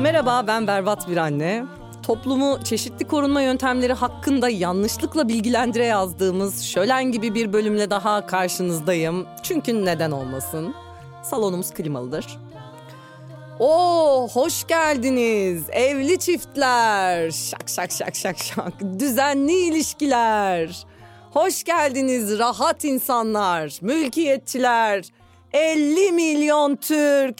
Merhaba ben Berbat bir anne. Toplumu çeşitli korunma yöntemleri hakkında yanlışlıkla bilgilendire yazdığımız şölen gibi bir bölümle daha karşınızdayım. Çünkü neden olmasın? Salonumuz klimalıdır. Oo hoş geldiniz evli çiftler. Şak şak şak şak şak. Düzenli ilişkiler. Hoş geldiniz rahat insanlar, mülkiyetçiler. 50 milyon Türk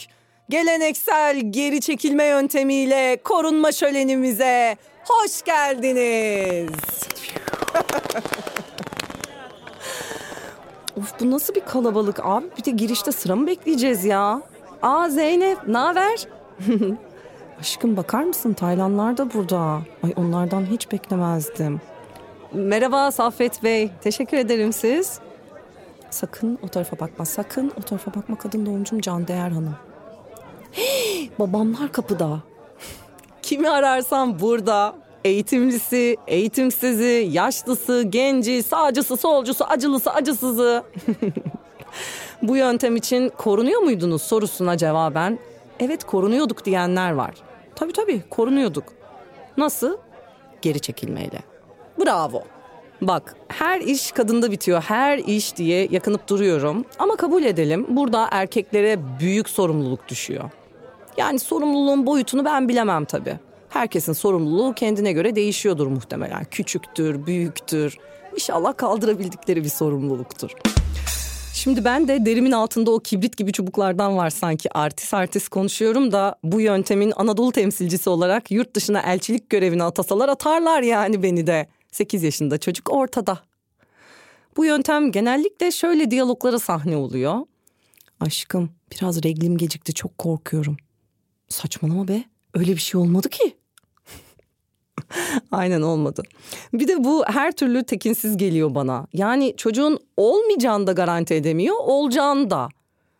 geleneksel geri çekilme yöntemiyle korunma şölenimize hoş geldiniz. of bu nasıl bir kalabalık abi? Bir de girişte sıra mı bekleyeceğiz ya? Aa Zeynep, ne haber? Aşkım bakar mısın Taylanlar da burada. Ay onlardan hiç beklemezdim. Merhaba Saffet Bey. Teşekkür ederim siz. Sakın o tarafa bakma. Sakın o tarafa bakma kadın doğumcum Can Değer Hanım. Hii, babamlar kapıda. Kimi ararsam burada. Eğitimlisi, eğitimsizi, yaşlısı, genci, sağcısı, solcusu, acılısı, acısızı. Bu yöntem için korunuyor muydunuz sorusuna cevaben evet korunuyorduk diyenler var. Tabii tabii korunuyorduk. Nasıl? Geri çekilmeyle. Bravo. Bak her iş kadında bitiyor her iş diye yakınıp duruyorum. Ama kabul edelim burada erkeklere büyük sorumluluk düşüyor. Yani sorumluluğun boyutunu ben bilemem tabii. Herkesin sorumluluğu kendine göre değişiyordur muhtemelen. Küçüktür, büyüktür. İnşallah kaldırabildikleri bir sorumluluktur. Şimdi ben de derimin altında o kibrit gibi çubuklardan var sanki artist artist konuşuyorum da bu yöntemin Anadolu temsilcisi olarak yurt dışına elçilik görevine atasalar atarlar yani beni de. 8 yaşında çocuk ortada. Bu yöntem genellikle şöyle diyaloglara sahne oluyor. Aşkım biraz reglim gecikti çok korkuyorum. Saçmalama be öyle bir şey olmadı ki. Aynen olmadı. Bir de bu her türlü tekinsiz geliyor bana. Yani çocuğun olmayacağını da garanti edemiyor, olacağını da.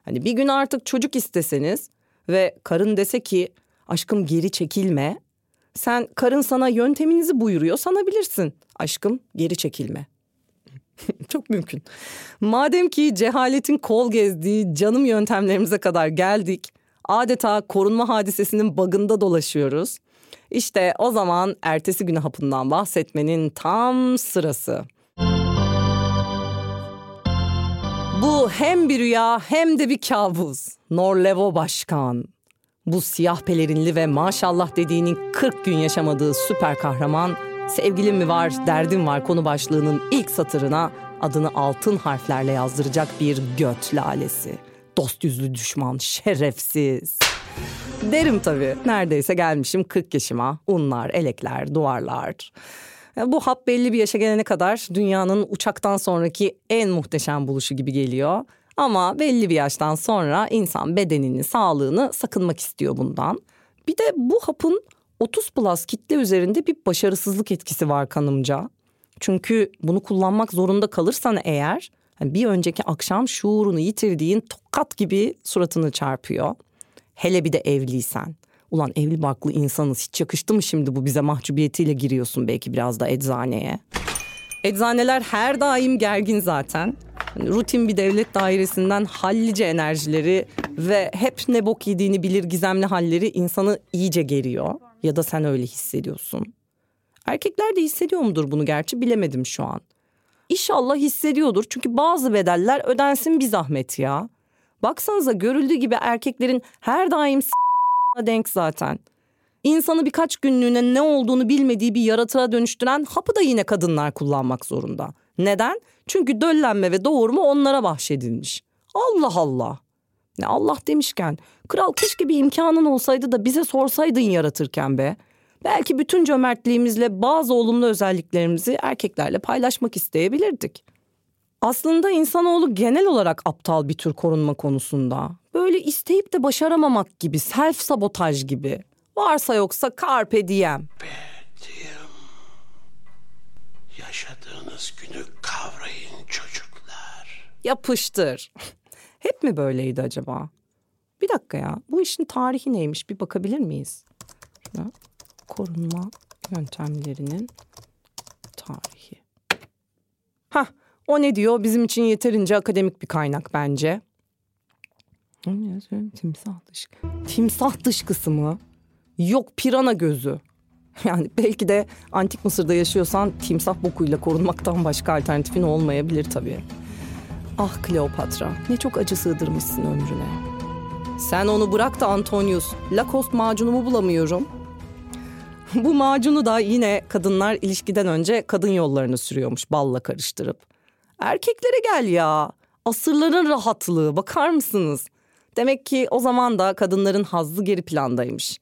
Hani bir gün artık çocuk isteseniz ve karın dese ki aşkım geri çekilme. Sen karın sana yönteminizi buyuruyor sanabilirsin. Aşkım geri çekilme. Çok mümkün. Madem ki cehaletin kol gezdiği canım yöntemlerimize kadar geldik. Adeta korunma hadisesinin bagında dolaşıyoruz. İşte o zaman ertesi günü hapından bahsetmenin tam sırası. Bu hem bir rüya hem de bir kabus. Norlevo Başkan. Bu siyah pelerinli ve maşallah dediğinin 40 gün yaşamadığı süper kahraman sevgilim mi var, derdim var konu başlığının ilk satırına adını altın harflerle yazdıracak bir göt lalesi. Dost yüzlü düşman, şerefsiz. Derim tabii. Neredeyse gelmişim 40 yaşıma. Unlar, elekler, duvarlar. Bu hap belli bir yaşa gelene kadar dünyanın uçaktan sonraki en muhteşem buluşu gibi geliyor. Ama belli bir yaştan sonra insan bedenini, sağlığını sakınmak istiyor bundan. Bir de bu hapın 30 plus kitle üzerinde bir başarısızlık etkisi var kanımca. Çünkü bunu kullanmak zorunda kalırsan eğer bir önceki akşam şuurunu yitirdiğin tokat gibi suratını çarpıyor. Hele bir de evliysen. Ulan evli barklı insanız hiç yakıştı mı şimdi bu bize mahcubiyetiyle giriyorsun belki biraz da eczaneye. Eczaneler her daim gergin zaten. Hani rutin bir devlet dairesinden hallice enerjileri ve hep ne bok yediğini bilir gizemli halleri insanı iyice geriyor. Ya da sen öyle hissediyorsun. Erkekler de hissediyor mudur bunu gerçi bilemedim şu an. İnşallah hissediyordur çünkü bazı bedeller ödensin bir zahmet ya. Baksanıza görüldüğü gibi erkeklerin her daim denk zaten. İnsanı birkaç günlüğüne ne olduğunu bilmediği bir yaratığa dönüştüren hapı da yine kadınlar kullanmak zorunda. Neden? Çünkü döllenme ve doğurma onlara bahşedilmiş. Allah Allah. Ne Allah demişken kral keşke bir imkanın olsaydı da bize sorsaydın yaratırken be. Belki bütün cömertliğimizle bazı olumlu özelliklerimizi erkeklerle paylaşmak isteyebilirdik. Aslında insanoğlu genel olarak aptal bir tür korunma konusunda. Böyle isteyip de başaramamak gibi, self sabotaj gibi. Varsa yoksa carpe diem. Diem. Yaşadığınız günü kavrayın çocuklar. Yapıştır. Hep mi böyleydi acaba? Bir dakika ya. Bu işin tarihi neymiş? Bir bakabilir miyiz? Şuna. Korunma yöntemlerinin tarihi. Hah o ne diyor? Bizim için yeterince akademik bir kaynak bence. Timsah dışkı. Timsah dışkısı mı? Yok pirana gözü. Yani belki de antik Mısır'da yaşıyorsan timsah bokuyla korunmaktan başka alternatifin olmayabilir tabii. Ah Kleopatra ne çok acı sığdırmışsın ömrüne. Sen onu bırak da Antonius. Lacoste macunumu bulamıyorum. Bu macunu da yine kadınlar ilişkiden önce kadın yollarını sürüyormuş balla karıştırıp. Erkeklere gel ya. Asırların rahatlığı bakar mısınız? Demek ki o zaman da kadınların hazzı geri plandaymış.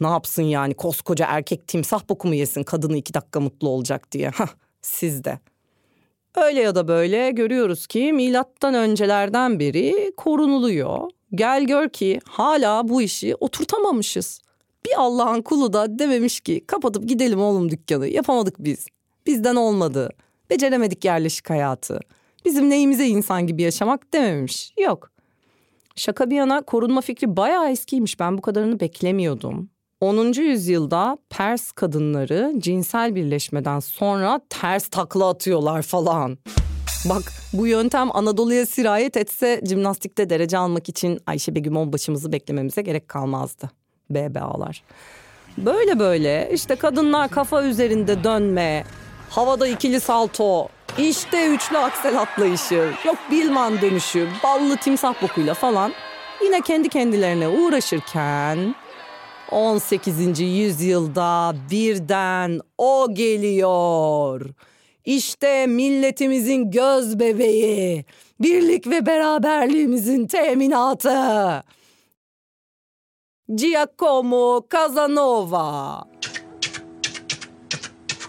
Ne yapsın yani koskoca erkek timsah boku mu yesin kadını iki dakika mutlu olacak diye. Siz de. Öyle ya da böyle görüyoruz ki milattan öncelerden beri korunuluyor. Gel gör ki hala bu işi oturtamamışız. Bir Allah'ın kulu da dememiş ki kapatıp gidelim oğlum dükkanı yapamadık biz. Bizden olmadı. Beceremedik yerleşik hayatı. Bizim neyimize insan gibi yaşamak dememiş. Yok. Şaka bir yana korunma fikri bayağı eskiymiş. Ben bu kadarını beklemiyordum. 10. yüzyılda Pers kadınları cinsel birleşmeden sonra ters takla atıyorlar falan. Bak bu yöntem Anadolu'ya sirayet etse jimnastikte derece almak için Ayşe Begüm başımızı beklememize gerek kalmazdı. BBA'lar. Böyle böyle işte kadınlar kafa üzerinde dönme, havada ikili salto, işte üçlü aksel atlayışı, yok bilman dönüşü, ballı timsah bokuyla falan yine kendi kendilerine uğraşırken 18. yüzyılda birden o geliyor. İşte milletimizin göz bebeği, birlik ve beraberliğimizin teminatı. Giacomo Casanova.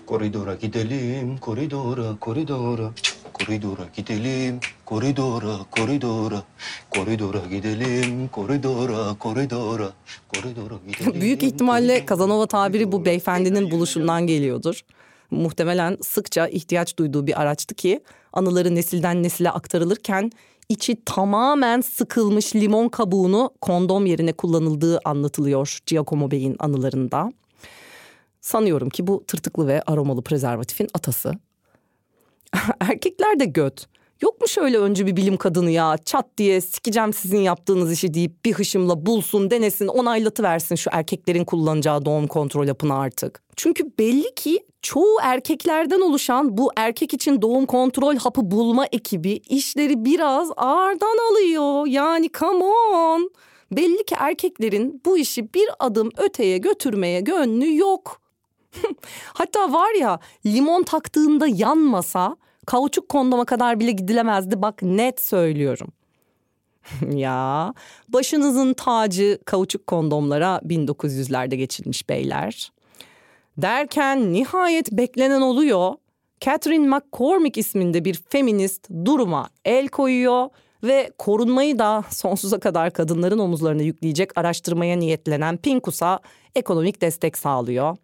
Koridora gidelim, koridora, koridora. Koridora gidelim, koridora, koridora. Koridora gidelim, koridora, koridora. Koridora gidelim. Büyük ihtimalle Casanova tabiri bu beyefendinin buluşundan geliyordur. Muhtemelen sıkça ihtiyaç duyduğu bir araçtı ki anıları nesilden nesile aktarılırken içi tamamen sıkılmış limon kabuğunu kondom yerine kullanıldığı anlatılıyor Giacomo Bey'in anılarında. Sanıyorum ki bu tırtıklı ve aromalı prezervatifin atası. Erkekler de göt. Yok mu şöyle önce bir bilim kadını ya çat diye sikeceğim sizin yaptığınız işi deyip bir hışımla bulsun denesin onaylatıversin şu erkeklerin kullanacağı doğum kontrol yapını artık. Çünkü belli ki çoğu erkeklerden oluşan bu erkek için doğum kontrol hapı bulma ekibi işleri biraz ağırdan alıyor. Yani come on. Belli ki erkeklerin bu işi bir adım öteye götürmeye gönlü yok. Hatta var ya limon taktığında yanmasa kauçuk kondoma kadar bile gidilemezdi bak net söylüyorum. ya başınızın tacı kauçuk kondomlara 1900'lerde geçilmiş beyler. Derken nihayet beklenen oluyor. Catherine McCormick isminde bir feminist duruma el koyuyor ve korunmayı da sonsuza kadar kadınların omuzlarına yükleyecek araştırmaya niyetlenen Pinkus'a ekonomik destek sağlıyor.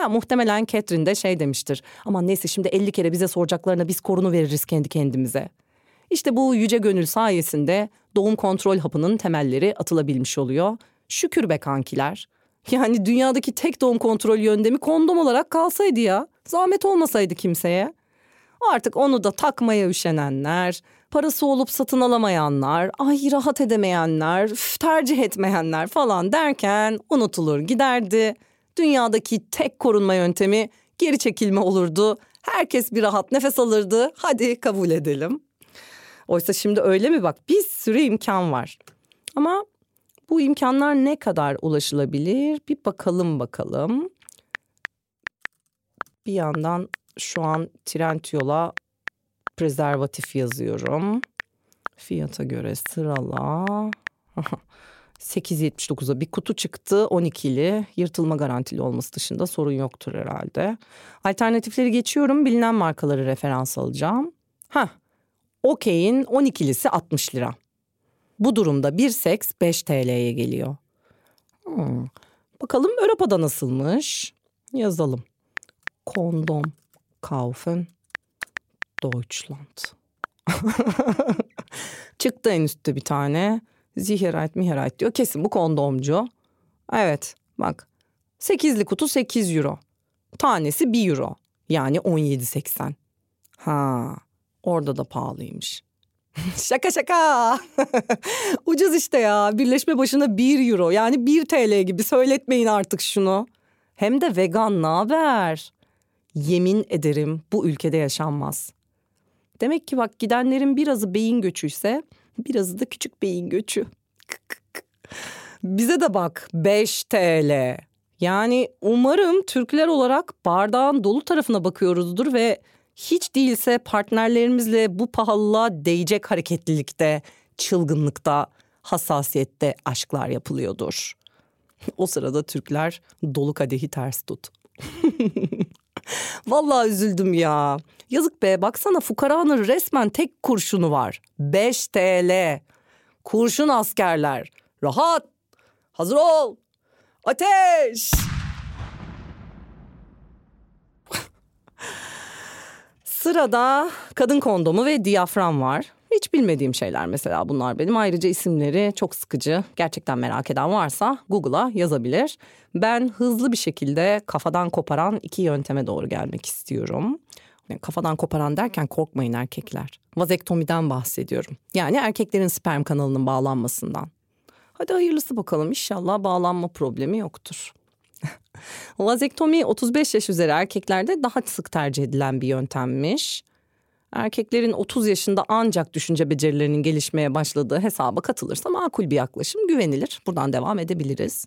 Ya muhtemelen Catherine de şey demiştir. Ama neyse şimdi 50 kere bize soracaklarına biz korunu veririz kendi kendimize. İşte bu yüce gönül sayesinde doğum kontrol hapının temelleri atılabilmiş oluyor. Şükür be kankiler. Yani dünyadaki tek doğum kontrol yöntemi kondom olarak kalsaydı ya. Zahmet olmasaydı kimseye. Artık onu da takmaya üşenenler, parası olup satın alamayanlar, ay rahat edemeyenler, üf, tercih etmeyenler falan derken unutulur giderdi. Dünyadaki tek korunma yöntemi geri çekilme olurdu. Herkes bir rahat nefes alırdı. Hadi kabul edelim. Oysa şimdi öyle mi bak bir sürü imkan var. Ama bu imkanlar ne kadar ulaşılabilir? Bir bakalım bakalım. Bir yandan şu an Trendyol'a prezervatif yazıyorum. Fiyata göre sırala. 8.79'a bir kutu çıktı 12'li yırtılma garantili olması dışında sorun yoktur herhalde. Alternatifleri geçiyorum bilinen markaları referans alacağım. Ha, Okey'in 12'lisi 60 lira. Bu durumda bir seks 5 TL'ye geliyor. Hmm. Bakalım Avrupa'da nasılmış? Yazalım. Kondom kaufen Deutschland. Çıktı en üstte bir tane. Ziherayt miherayt diyor. Kesin bu kondomcu. Evet bak. Sekizli kutu 8 euro. Tanesi 1 euro. Yani 17.80. Ha orada da pahalıymış. şaka şaka. Ucuz işte ya. Birleşme başına 1 euro yani 1 TL gibi söyletmeyin artık şunu. Hem de vegan ne haber? Yemin ederim bu ülkede yaşanmaz. Demek ki bak gidenlerin birazı beyin göçüyse birazı da küçük beyin göçü. Bize de bak 5 TL. Yani umarım Türkler olarak bardağın dolu tarafına bakıyoruzdur ve hiç değilse partnerlerimizle bu pahalılığa değecek hareketlilikte, çılgınlıkta, hassasiyette aşklar yapılıyordur. O sırada Türkler dolu kadehi ters tut. Vallahi üzüldüm ya. Yazık be baksana fukaranın resmen tek kurşunu var. 5 TL. Kurşun askerler. Rahat. Hazır ol. Ateş. Sırada kadın kondomu ve diyafram var. Hiç bilmediğim şeyler mesela bunlar benim. Ayrıca isimleri çok sıkıcı. Gerçekten merak eden varsa Google'a yazabilir. Ben hızlı bir şekilde kafadan koparan iki yönteme doğru gelmek istiyorum. Kafadan koparan derken korkmayın erkekler. Vazektomiden bahsediyorum. Yani erkeklerin sperm kanalının bağlanmasından. Hadi hayırlısı bakalım inşallah bağlanma problemi yoktur. Vazektomi 35 yaş üzeri erkeklerde daha sık tercih edilen bir yöntemmiş. Erkeklerin 30 yaşında ancak düşünce becerilerinin gelişmeye başladığı hesaba katılırsa makul bir yaklaşım güvenilir. Buradan devam edebiliriz.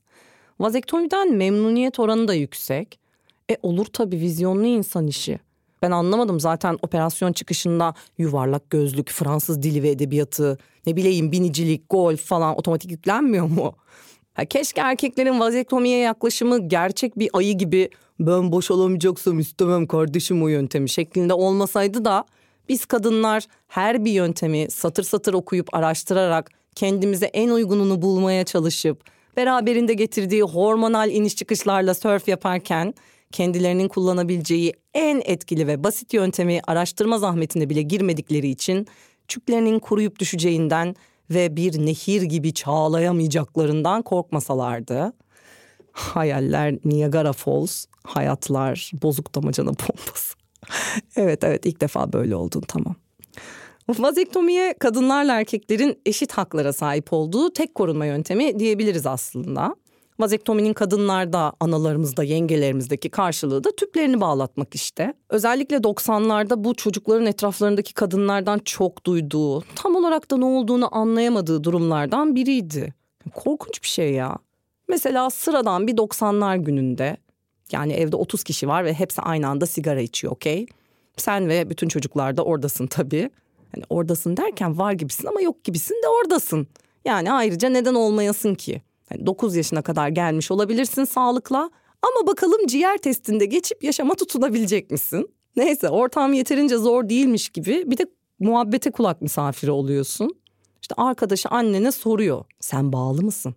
Vazektomiden memnuniyet oranı da yüksek. E olur tabii vizyonlu insan işi. Ben anlamadım zaten operasyon çıkışında yuvarlak gözlük, Fransız dili ve edebiyatı, ne bileyim binicilik, golf falan otomatik yüklenmiyor mu? Ha, keşke erkeklerin vazektomiye yaklaşımı gerçek bir ayı gibi ben boşalamayacaksam istemem kardeşim o yöntemi şeklinde olmasaydı da biz kadınlar her bir yöntemi satır satır okuyup araştırarak kendimize en uygununu bulmaya çalışıp beraberinde getirdiği hormonal iniş çıkışlarla sörf yaparken kendilerinin kullanabileceği en etkili ve basit yöntemi araştırma zahmetine bile girmedikleri için çüklerinin kuruyup düşeceğinden ve bir nehir gibi çağlayamayacaklarından korkmasalardı. Hayaller Niagara Falls, hayatlar bozuk damacana pompası. evet evet ilk defa böyle oldun tamam. Vazektomiye kadınlarla erkeklerin eşit haklara sahip olduğu tek korunma yöntemi diyebiliriz aslında. Vazektominin kadınlarda, analarımızda, yengelerimizdeki karşılığı da tüplerini bağlatmak işte. Özellikle 90'larda bu çocukların etraflarındaki kadınlardan çok duyduğu, tam olarak da ne olduğunu anlayamadığı durumlardan biriydi. Korkunç bir şey ya. Mesela sıradan bir 90'lar gününde yani evde 30 kişi var ve hepsi aynı anda sigara içiyor okey? Sen ve bütün çocuklar da oradasın tabii. Hani oradasın derken var gibisin ama yok gibisin de oradasın. Yani ayrıca neden olmayasın ki? Yani 9 yaşına kadar gelmiş olabilirsin sağlıkla ama bakalım ciğer testinde geçip yaşama tutunabilecek misin? Neyse ortam yeterince zor değilmiş gibi bir de muhabbete kulak misafiri oluyorsun. İşte arkadaşı annene soruyor sen bağlı mısın?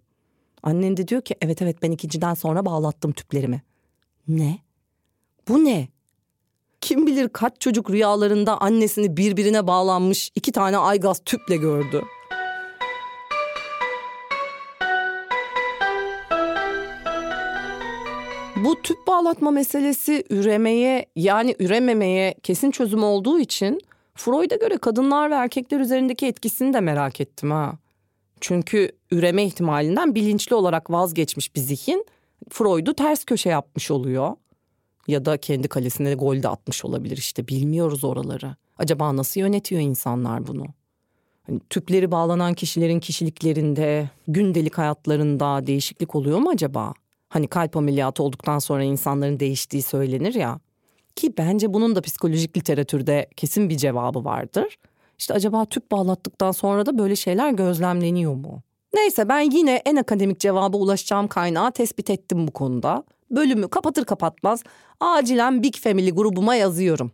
Annen de diyor ki evet evet ben ikinciden sonra bağlattım tüplerimi. Ne? Bu ne? Kim bilir kaç çocuk rüyalarında annesini birbirine bağlanmış iki tane aygaz tüple gördü. Bu tüp bağlatma meselesi üremeye yani ürememeye kesin çözüm olduğu için Freud'a göre kadınlar ve erkekler üzerindeki etkisini de merak ettim ha. Çünkü üreme ihtimalinden bilinçli olarak vazgeçmiş bir zihin Freud'u ters köşe yapmış oluyor. Ya da kendi kalesine gol de atmış olabilir işte bilmiyoruz oraları. Acaba nasıl yönetiyor insanlar bunu? Hani tüpleri bağlanan kişilerin kişiliklerinde, gündelik hayatlarında değişiklik oluyor mu acaba? Hani kalp ameliyatı olduktan sonra insanların değiştiği söylenir ya. Ki bence bunun da psikolojik literatürde kesin bir cevabı vardır. İşte acaba tüp bağlattıktan sonra da böyle şeyler gözlemleniyor mu? Neyse ben yine en akademik cevaba ulaşacağım kaynağı tespit ettim bu konuda. Bölümü kapatır kapatmaz acilen Big Family grubuma yazıyorum.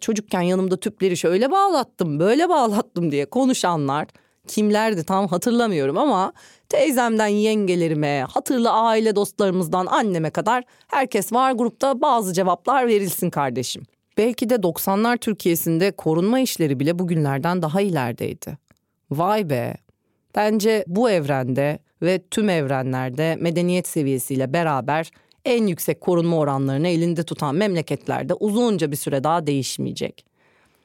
çocukken yanımda tüpleri şöyle bağlattım, böyle bağlattım diye konuşanlar kimlerdi tam hatırlamıyorum ama teyzemden yengelerime, hatırlı aile dostlarımızdan anneme kadar herkes var grupta bazı cevaplar verilsin kardeşim. Belki de 90'lar Türkiye'sinde korunma işleri bile bugünlerden daha ilerideydi. Vay be. Bence bu evrende ve tüm evrenlerde medeniyet seviyesiyle beraber en yüksek korunma oranlarını elinde tutan memleketlerde uzunca bir süre daha değişmeyecek.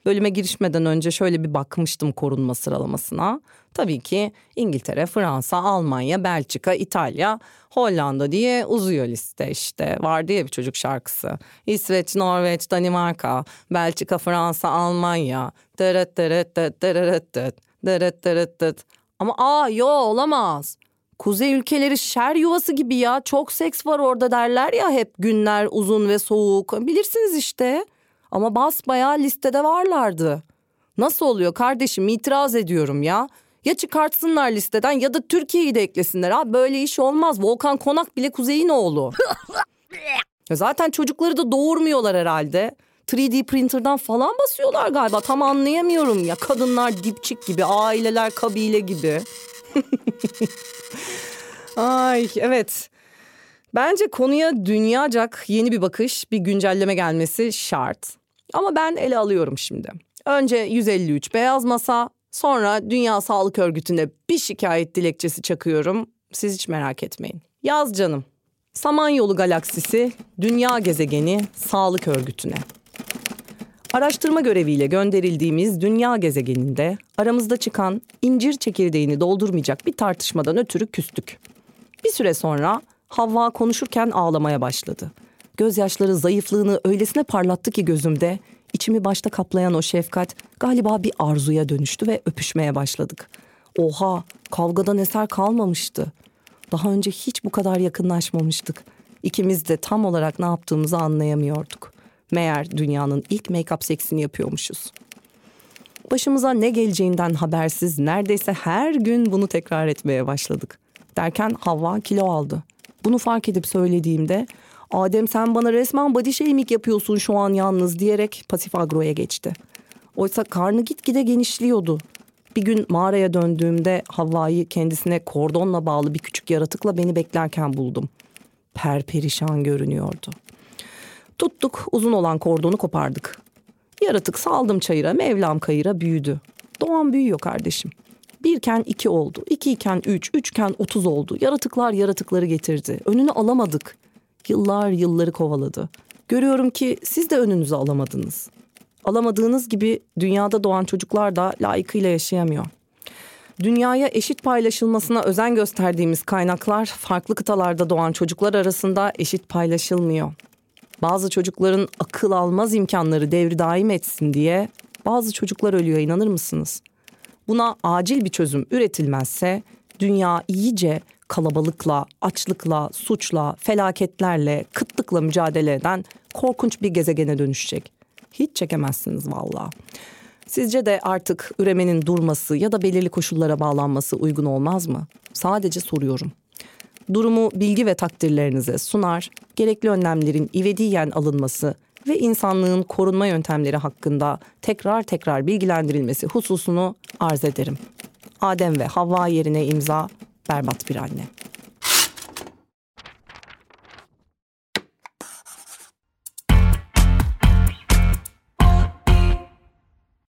Bölüme girişmeden önce şöyle bir bakmıştım korunma sıralamasına. Tabii ki İngiltere, Fransa, Almanya, Belçika, İtalya, Hollanda diye uzuyor liste işte. Vardı ya bir çocuk şarkısı. İsveç, Norveç, Danimarka, Belçika, Fransa, Almanya. Dırıt dırıt dırıt dırıt dırıt dırıt dırıt dırıt. Ama aa yo olamaz. Kuzey ülkeleri şer yuvası gibi ya. Çok seks var orada derler ya hep günler uzun ve soğuk. Bilirsiniz işte. Ama basbayağı listede varlardı. Nasıl oluyor kardeşim itiraz ediyorum ya. Ya çıkartsınlar listeden ya da Türkiye'yi de eklesinler. Abi böyle iş olmaz. Volkan Konak bile Kuzey'in oğlu. Zaten çocukları da doğurmuyorlar herhalde. 3D printer'dan falan basıyorlar galiba. Tam anlayamıyorum ya. Kadınlar dipçik gibi, aileler kabile gibi. Ay evet. Bence konuya dünyacak yeni bir bakış, bir güncelleme gelmesi şart. Ama ben ele alıyorum şimdi. Önce 153 beyaz masa, sonra Dünya Sağlık Örgütü'ne bir şikayet dilekçesi çakıyorum. Siz hiç merak etmeyin. Yaz canım. Samanyolu galaksisi, Dünya gezegeni, Sağlık Örgütü'ne. Araştırma göreviyle gönderildiğimiz dünya gezegeninde aramızda çıkan incir çekirdeğini doldurmayacak bir tartışmadan ötürü küstük. Bir süre sonra Havva konuşurken ağlamaya başladı. Gözyaşları zayıflığını öylesine parlattı ki gözümde içimi başta kaplayan o şefkat galiba bir arzuya dönüştü ve öpüşmeye başladık. Oha kavgadan eser kalmamıştı. Daha önce hiç bu kadar yakınlaşmamıştık. İkimiz de tam olarak ne yaptığımızı anlayamıyorduk. Meğer dünyanın ilk make-up seksini yapıyormuşuz. Başımıza ne geleceğinden habersiz neredeyse her gün bunu tekrar etmeye başladık. Derken Havva kilo aldı. Bunu fark edip söylediğimde Adem sen bana resmen body shaming yapıyorsun şu an yalnız diyerek pasif agroya geçti. Oysa karnı gitgide genişliyordu. Bir gün mağaraya döndüğümde Havva'yı kendisine kordonla bağlı bir küçük yaratıkla beni beklerken buldum. Perperişan görünüyordu. Tuttuk uzun olan kordonu kopardık. Yaratık saldım çayıra Mevlam kayıra büyüdü. Doğan büyüyor kardeşim. Birken iki oldu, ikiyken üç, üçken otuz oldu. Yaratıklar yaratıkları getirdi. Önünü alamadık. Yıllar yılları kovaladı. Görüyorum ki siz de önünüzü alamadınız. Alamadığınız gibi dünyada doğan çocuklar da layıkıyla yaşayamıyor. Dünyaya eşit paylaşılmasına özen gösterdiğimiz kaynaklar farklı kıtalarda doğan çocuklar arasında eşit paylaşılmıyor. Bazı çocukların akıl almaz imkanları devri daim etsin diye bazı çocuklar ölüyor inanır mısınız? Buna acil bir çözüm üretilmezse dünya iyice kalabalıkla, açlıkla, suçla, felaketlerle, kıtlıkla mücadele eden korkunç bir gezegene dönüşecek. Hiç çekemezsiniz valla. Sizce de artık üremenin durması ya da belirli koşullara bağlanması uygun olmaz mı? Sadece soruyorum. Durumu bilgi ve takdirlerinize sunar, gerekli önlemlerin ivediyen alınması ve insanlığın korunma yöntemleri hakkında tekrar tekrar bilgilendirilmesi hususunu arz ederim. Adem ve Havva yerine imza berbat bir anne.